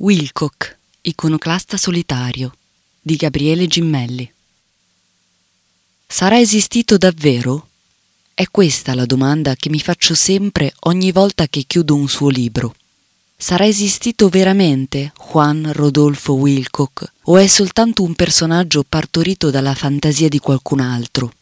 Wilcock, iconoclasta solitario, di Gabriele Gimmelli. Sarà esistito davvero? È questa la domanda che mi faccio sempre ogni volta che chiudo un suo libro. Sarà esistito veramente Juan Rodolfo Wilcock o è soltanto un personaggio partorito dalla fantasia di qualcun altro?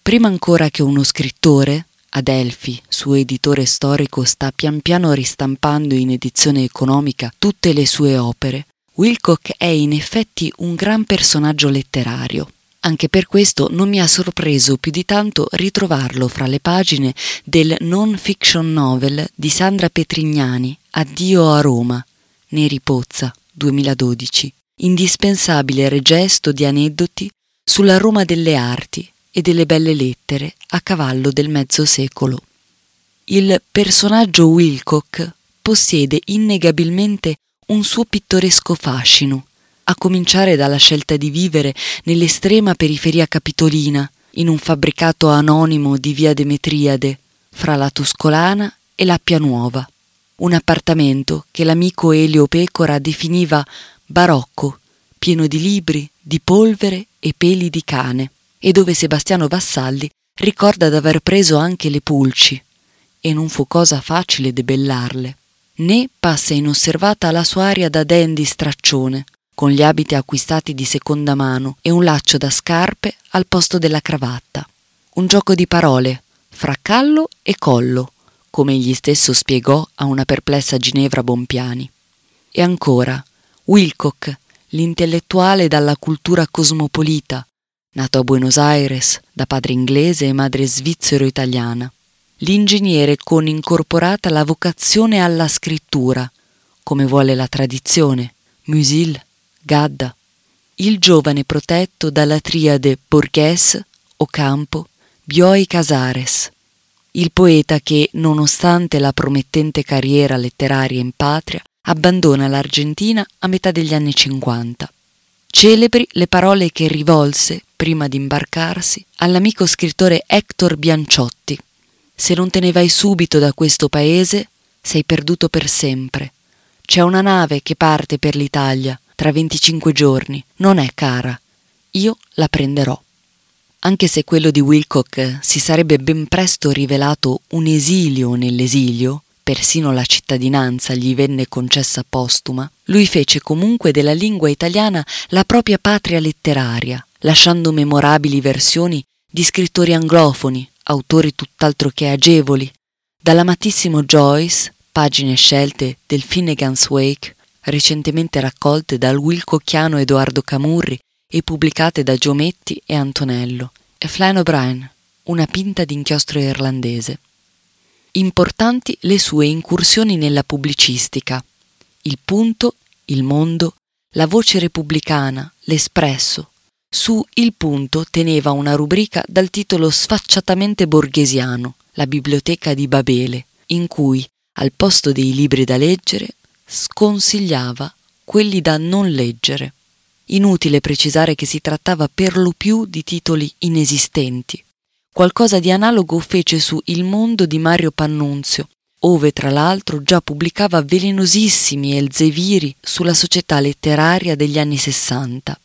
Prima ancora che uno scrittore, Adelphi, suo editore storico, sta pian piano ristampando in edizione economica tutte le sue opere. Wilcock è in effetti un gran personaggio letterario. Anche per questo non mi ha sorpreso più di tanto ritrovarlo fra le pagine del non-fiction novel di Sandra Petrignani, Addio a Roma, Neri Pozza, 2012, indispensabile regesto di aneddoti sulla Roma delle arti e delle belle lettere a cavallo del mezzo secolo. Il personaggio Wilcock possiede innegabilmente un suo pittoresco fascino, a cominciare dalla scelta di vivere nell'estrema periferia capitolina, in un fabbricato anonimo di via Demetriade, fra la Tuscolana e l'Appia Nuova, un appartamento che l'amico Elio Pecora definiva barocco, pieno di libri, di polvere e peli di cane e dove Sebastiano Vassalli ricorda d'aver preso anche le pulci, e non fu cosa facile debellarle. Né passa inosservata la sua aria da dandy straccione, con gli abiti acquistati di seconda mano e un laccio da scarpe al posto della cravatta. Un gioco di parole, fra callo e collo, come egli stesso spiegò a una perplessa Ginevra Bompiani. E ancora, Wilcock, l'intellettuale dalla cultura cosmopolita, nato a Buenos Aires da padre inglese e madre svizzero-italiana. L'ingegnere con incorporata la vocazione alla scrittura, come vuole la tradizione, Musil, Gadda. Il giovane protetto dalla triade Borghese, Ocampo, Bioi Casares. Il poeta che, nonostante la promettente carriera letteraria in patria, abbandona l'Argentina a metà degli anni 50. Celebri le parole che rivolse, prima di imbarcarsi, all'amico scrittore Hector Bianciotti. Se non te ne vai subito da questo paese, sei perduto per sempre. C'è una nave che parte per l'Italia tra 25 giorni, non è cara. Io la prenderò. Anche se quello di Wilcock si sarebbe ben presto rivelato un esilio nell'esilio, persino la cittadinanza gli venne concessa postuma, lui fece comunque della lingua italiana la propria patria letteraria, lasciando memorabili versioni di scrittori anglofoni, autori tutt'altro che agevoli, dall'amatissimo Joyce, pagine scelte del Finnegan's Wake, recentemente raccolte dal wilcocchiano Edoardo Camurri e pubblicate da Giometti e Antonello, e Flann O'Brien, una pinta d'inchiostro irlandese. Importanti le sue incursioni nella pubblicistica. Il punto, il mondo, la voce repubblicana, l'espresso. Su Il punto teneva una rubrica dal titolo sfacciatamente borghesiano, la biblioteca di Babele, in cui, al posto dei libri da leggere, sconsigliava quelli da non leggere. Inutile precisare che si trattava per lo più di titoli inesistenti. Qualcosa di analogo fece su Il mondo di Mario Pannunzio, ove tra l'altro già pubblicava velenosissimi elzeviri sulla società letteraria degli anni Sessanta.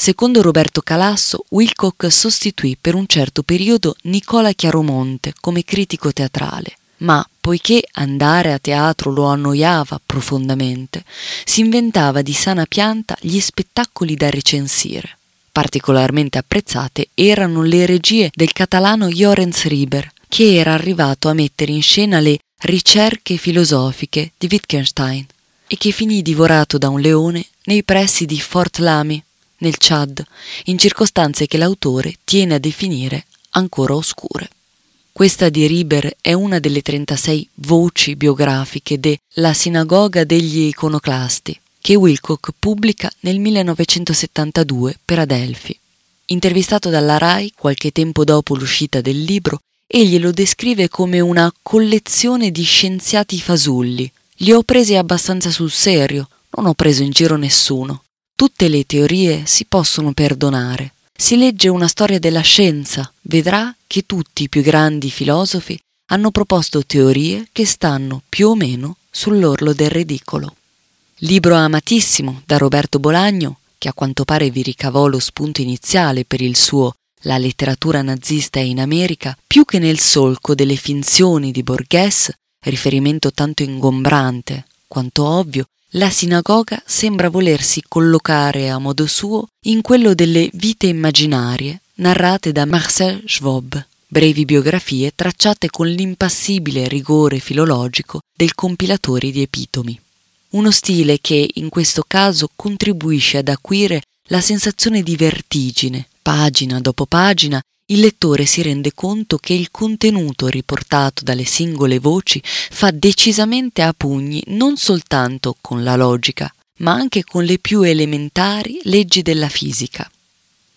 Secondo Roberto Calasso, Wilcock sostituì per un certo periodo Nicola Chiaromonte come critico teatrale, ma poiché andare a teatro lo annoiava profondamente, si inventava di sana pianta gli spettacoli da recensire. Particolarmente apprezzate erano le regie del catalano Jorenz Rieber, che era arrivato a mettere in scena le ricerche filosofiche di Wittgenstein e che finì divorato da un leone nei pressi di Fort Lamy, nel Chad, in circostanze che l'autore tiene a definire ancora oscure. Questa di Rieber è una delle 36 voci biografiche de La sinagoga degli iconoclasti, che Wilcock pubblica nel 1972 per Adelphi. Intervistato dalla RAI qualche tempo dopo l'uscita del libro, egli lo descrive come una collezione di scienziati fasulli. Li ho presi abbastanza sul serio, non ho preso in giro nessuno. Tutte le teorie si possono perdonare. Si legge una storia della scienza, vedrà che tutti i più grandi filosofi hanno proposto teorie che stanno più o meno sull'orlo del ridicolo. Libro amatissimo da Roberto Bolagno, che a quanto pare vi ricavò lo spunto iniziale per il suo La letteratura nazista in America, più che nel solco delle finzioni di Borghese, riferimento tanto ingombrante quanto ovvio, la sinagoga sembra volersi collocare a modo suo in quello delle vite immaginarie narrate da Marcel Schwab, brevi biografie tracciate con l'impassibile rigore filologico del compilatore di epitomi. Uno stile che in questo caso contribuisce ad acuire la sensazione di vertigine. Pagina dopo pagina il lettore si rende conto che il contenuto riportato dalle singole voci fa decisamente a pugni non soltanto con la logica, ma anche con le più elementari leggi della fisica.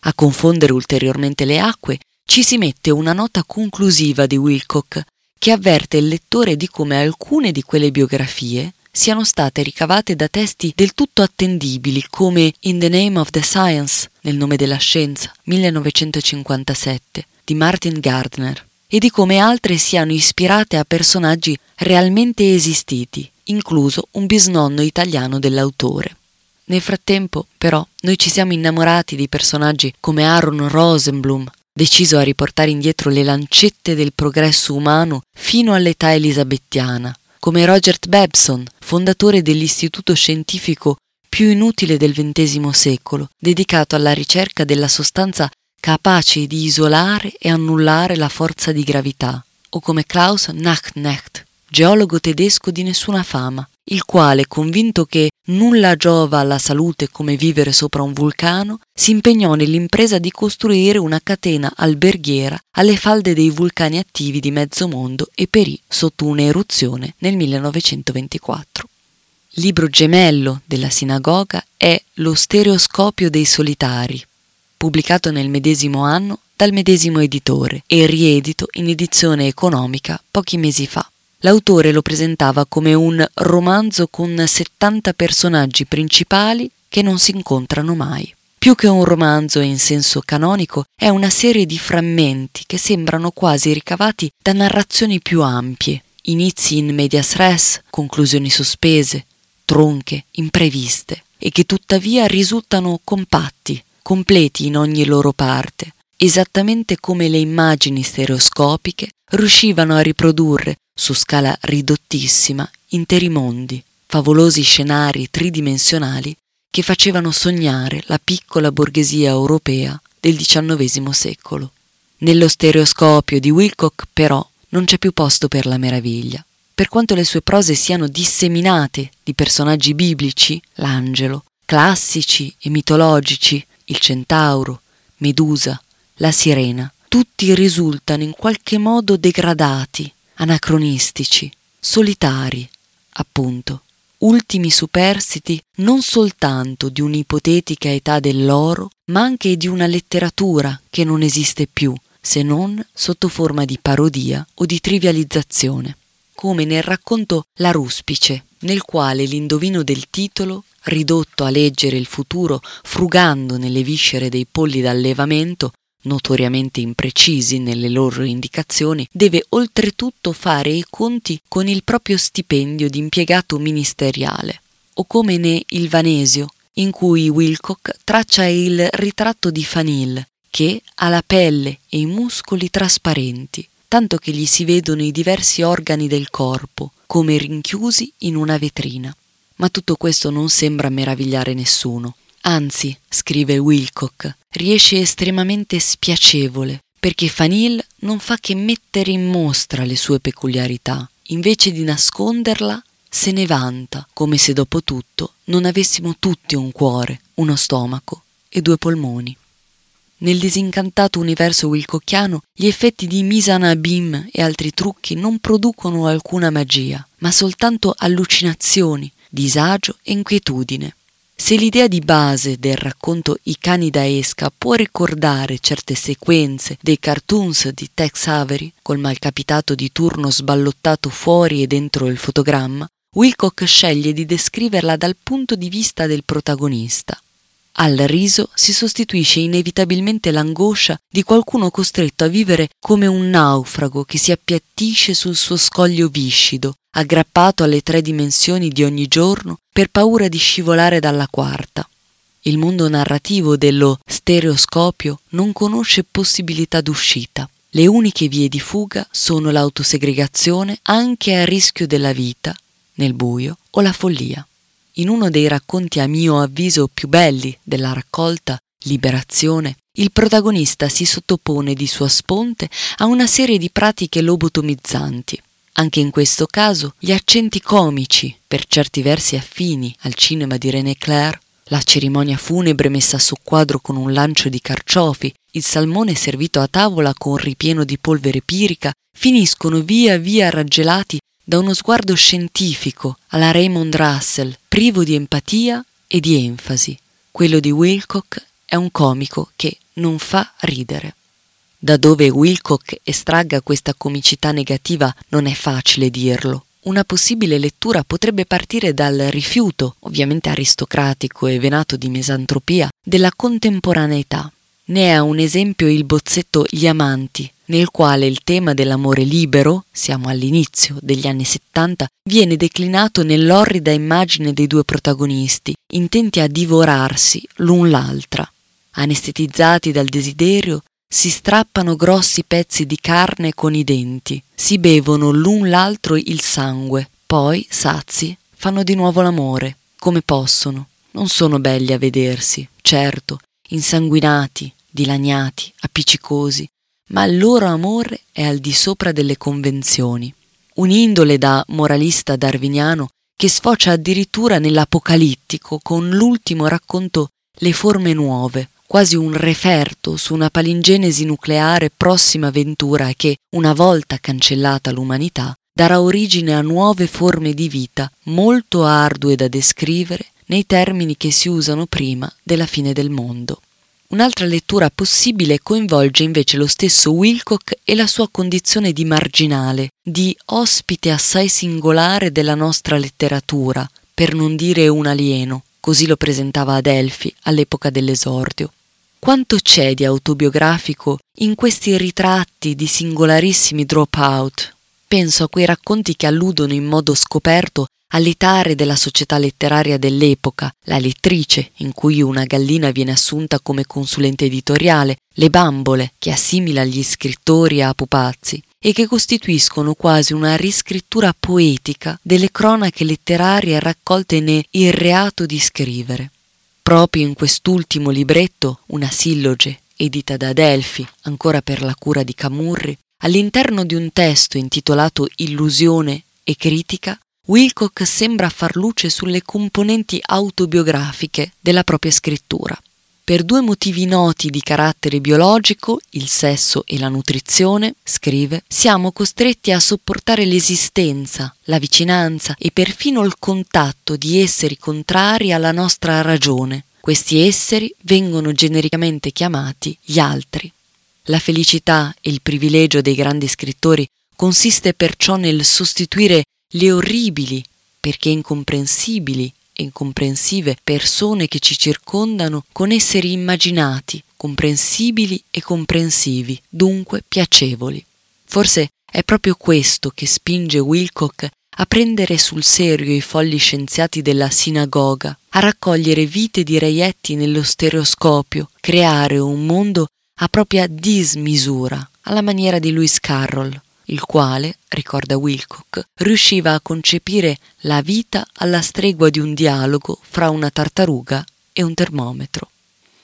A confondere ulteriormente le acque ci si mette una nota conclusiva di Wilcock che avverte il lettore di come alcune di quelle biografie siano state ricavate da testi del tutto attendibili come In the Name of the Science, nel nome della scienza, 1957, di Martin Gardner, e di come altre siano ispirate a personaggi realmente esistiti, incluso un bisnonno italiano dell'autore. Nel frattempo, però, noi ci siamo innamorati di personaggi come Aaron Rosenblum, deciso a riportare indietro le lancette del progresso umano fino all'età elisabettiana, come Roger Babson, fondatore dell'istituto scientifico più inutile del XX secolo, dedicato alla ricerca della sostanza capace di isolare e annullare la forza di gravità, o come Klaus Nachtknecht, geologo tedesco di nessuna fama, il quale, convinto che nulla giova alla salute come vivere sopra un vulcano, si impegnò nell'impresa di costruire una catena alberghiera alle falde dei vulcani attivi di mezzo mondo e perì sotto un'eruzione nel 1924. Libro gemello della sinagoga è Lo stereoscopio dei solitari, pubblicato nel medesimo anno dal medesimo editore e riedito in edizione economica pochi mesi fa. L'autore lo presentava come un romanzo con 70 personaggi principali che non si incontrano mai. Più che un romanzo in senso canonico, è una serie di frammenti che sembrano quasi ricavati da narrazioni più ampie, inizi in medias res, conclusioni sospese, tronche, impreviste, e che tuttavia risultano compatti, completi in ogni loro parte, esattamente come le immagini stereoscopiche riuscivano a riprodurre su scala ridottissima, interi mondi, favolosi scenari tridimensionali che facevano sognare la piccola borghesia europea del XIX secolo. Nello stereoscopio di Wilcock, però, non c'è più posto per la meraviglia. Per quanto le sue prose siano disseminate di personaggi biblici, l'angelo, classici e mitologici, il centauro, Medusa, la sirena, tutti risultano in qualche modo degradati, anacronistici, solitari, appunto, ultimi superstiti non soltanto di un'ipotetica età dell'oro, ma anche di una letteratura che non esiste più, se non sotto forma di parodia o di trivializzazione, come nel racconto La ruspice, nel quale l'indovino del titolo, ridotto a leggere il futuro frugando nelle viscere dei polli d'allevamento, notoriamente imprecisi nelle loro indicazioni, deve oltretutto fare i conti con il proprio stipendio di impiegato ministeriale, o come ne Il Vanesio, in cui Wilcock traccia il ritratto di Fanil, che ha la pelle e i muscoli trasparenti, tanto che gli si vedono i diversi organi del corpo, come rinchiusi in una vetrina. Ma tutto questo non sembra meravigliare nessuno. Anzi, scrive Wilcock, riesce estremamente spiacevole, perché Fanil non fa che mettere in mostra le sue peculiarità, invece di nasconderla se ne vanta, come se dopo tutto non avessimo tutti un cuore, uno stomaco e due polmoni. Nel disincantato universo wilcocchiano gli effetti di Misana Bim e altri trucchi non producono alcuna magia, ma soltanto allucinazioni, disagio e inquietudine. Se l'idea di base del racconto I cani da esca può ricordare certe sequenze dei cartoons di Tex Avery, col malcapitato di turno sballottato fuori e dentro il fotogramma, Wilcock sceglie di descriverla dal punto di vista del protagonista. Al riso si sostituisce inevitabilmente l'angoscia di qualcuno costretto a vivere come un naufrago che si appiattisce sul suo scoglio viscido, aggrappato alle tre dimensioni di ogni giorno per paura di scivolare dalla quarta. Il mondo narrativo dello stereoscopio non conosce possibilità d'uscita. Le uniche vie di fuga sono l'autosegregazione anche a rischio della vita, nel buio o la follia. In uno dei racconti a mio avviso più belli della raccolta Liberazione, il protagonista si sottopone di sua sponte a una serie di pratiche lobotomizzanti. Anche in questo caso gli accenti comici, per certi versi affini al cinema di René Clair, la cerimonia funebre messa a soqquadro con un lancio di carciofi, il salmone servito a tavola con ripieno di polvere pirica, finiscono via via raggelati da uno sguardo scientifico alla Raymond Russell, privo di empatia e di enfasi. Quello di Wilcock è un comico che non fa ridere. Da dove Wilcock estragga questa comicità negativa non è facile dirlo. Una possibile lettura potrebbe partire dal rifiuto, ovviamente aristocratico e venato di mesantropia, della contemporaneità. Ne è un esempio il bozzetto Gli amanti, nel quale il tema dell'amore libero, siamo all'inizio degli anni 70, viene declinato nell'orrida immagine dei due protagonisti, intenti a divorarsi l'un l'altra. Anestetizzati dal desiderio, si strappano grossi pezzi di carne con i denti, si bevono l'un l'altro il sangue, poi, sazi, fanno di nuovo l'amore, come possono. Non sono belli a vedersi, certo, insanguinati, dilaniati, appiccicosi, ma il loro amore è al di sopra delle convenzioni. Un'indole da moralista darwiniano che sfocia addirittura nell'apocalittico con l'ultimo racconto Le forme nuove, quasi un referto su una palingenesi nucleare prossima avventura e che, una volta cancellata l'umanità, darà origine a nuove forme di vita molto ardue da descrivere nei termini che si usano prima della fine del mondo. Un'altra lettura possibile coinvolge invece lo stesso Wilcock e la sua condizione di marginale, di ospite assai singolare della nostra letteratura, per non dire un alieno, così lo presentava Adelphi all'epoca dell'esordio. Quanto c'è di autobiografico in questi ritratti di singolarissimi drop-out? Penso a quei racconti che alludono in modo scoperto alle tare della società letteraria dell'epoca, la lettrice, in cui una gallina viene assunta come consulente editoriale, le bambole, che assimila gli scrittori a pupazzi, e che costituiscono quasi una riscrittura poetica delle cronache letterarie raccolte ne Il reato di scrivere. Proprio in quest'ultimo libretto, una silloge, edita da Adelphi, ancora per la cura di Camurri, all'interno di un testo intitolato Illusione e critica, Wilcock sembra far luce sulle componenti autobiografiche della propria scrittura. Per due motivi noti di carattere biologico, il sesso e la nutrizione, scrive, siamo costretti a sopportare l'esistenza, la vicinanza e perfino il contatto di esseri contrari alla nostra ragione. Questi esseri vengono genericamente chiamati gli altri. La felicità e il privilegio dei grandi scrittori consiste perciò nel sostituire le orribili, perché incomprensibili incomprensive persone che ci circondano con esseri immaginati, comprensibili e comprensivi, dunque piacevoli. Forse è proprio questo che spinge Wilcock a prendere sul serio i folli scienziati della sinagoga, a raccogliere vite di reietti nello stereoscopio, creare un mondo a propria dismisura, alla maniera di Lewis Carroll il quale, ricorda Wilcock, riusciva a concepire la vita alla stregua di un dialogo fra una tartaruga e un termometro.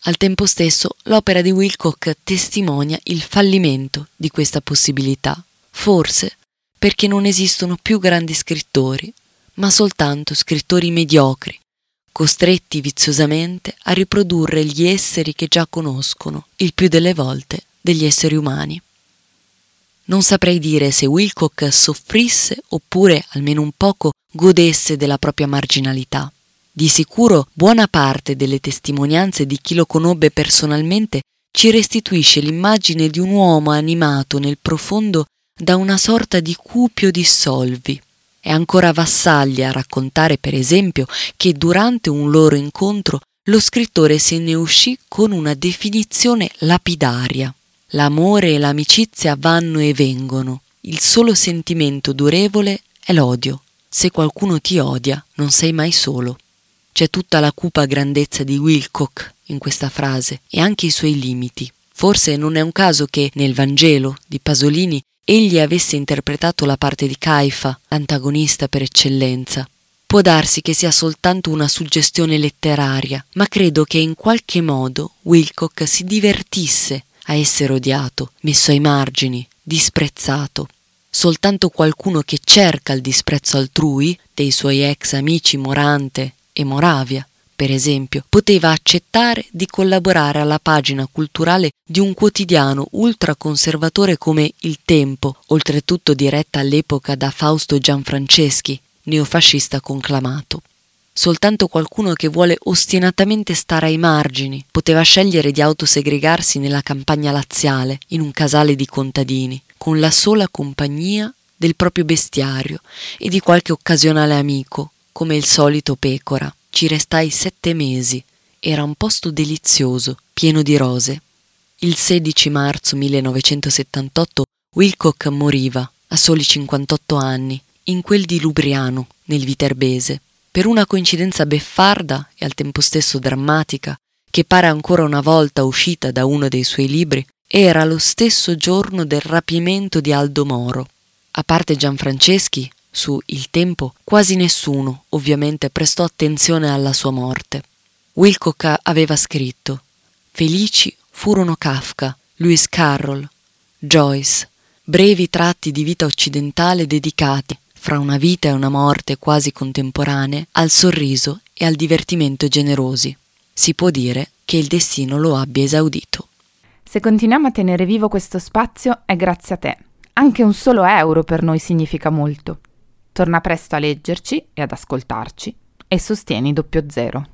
Al tempo stesso l'opera di Wilcock testimonia il fallimento di questa possibilità, forse perché non esistono più grandi scrittori, ma soltanto scrittori mediocri, costretti viziosamente a riprodurre gli esseri che già conoscono, il più delle volte degli esseri umani. Non saprei dire se Wilcock soffrisse oppure, almeno un poco, godesse della propria marginalità. Di sicuro buona parte delle testimonianze di chi lo conobbe personalmente ci restituisce l'immagine di un uomo animato nel profondo da una sorta di cupio dissolvi. È ancora Vassaglia a raccontare, per esempio, che durante un loro incontro lo scrittore se ne uscì con una definizione lapidaria. L'amore e l'amicizia vanno e vengono. Il solo sentimento durevole è l'odio. Se qualcuno ti odia, non sei mai solo. C'è tutta la cupa grandezza di Wilcock in questa frase e anche i suoi limiti. Forse non è un caso che nel Vangelo di Pasolini egli avesse interpretato la parte di Caifa, l'antagonista per eccellenza. Può darsi che sia soltanto una suggestione letteraria, ma credo che in qualche modo Wilcock si divertisse a essere odiato, messo ai margini, disprezzato. Soltanto qualcuno che cerca il disprezzo altrui, dei suoi ex amici Morante e Moravia, per esempio, poteva accettare di collaborare alla pagina culturale di un quotidiano ultraconservatore come Il Tempo, oltretutto diretta all'epoca da Fausto Gianfranceschi, neofascista conclamato. Soltanto qualcuno che vuole ostinatamente stare ai margini poteva scegliere di autosegregarsi nella campagna laziale, in un casale di contadini, con la sola compagnia del proprio bestiario e di qualche occasionale amico, come il solito pecora. Ci restai sette mesi. Era un posto delizioso, pieno di rose. Il 16 marzo 1978 Wilcock moriva, a soli 58 anni, in quel di Lubriano, nel Viterbese, per una coincidenza beffarda e al tempo stesso drammatica, che pare ancora una volta uscita da uno dei suoi libri, era lo stesso giorno del rapimento di Aldo Moro. A parte Gianfranceschi, su Il Tempo, quasi nessuno, ovviamente, prestò attenzione alla sua morte. Wilcock aveva scritto Felici furono Kafka, Lewis Carroll, Joyce, brevi tratti di vita occidentale dedicati, fra una vita e una morte quasi contemporanee, al sorriso e al divertimento generosi. Si può dire che il destino lo abbia esaudito. Se continuiamo a tenere vivo questo spazio è grazie a te. Anche un solo euro per noi significa molto. Torna presto a leggerci e ad ascoltarci e sostieni doppio zero.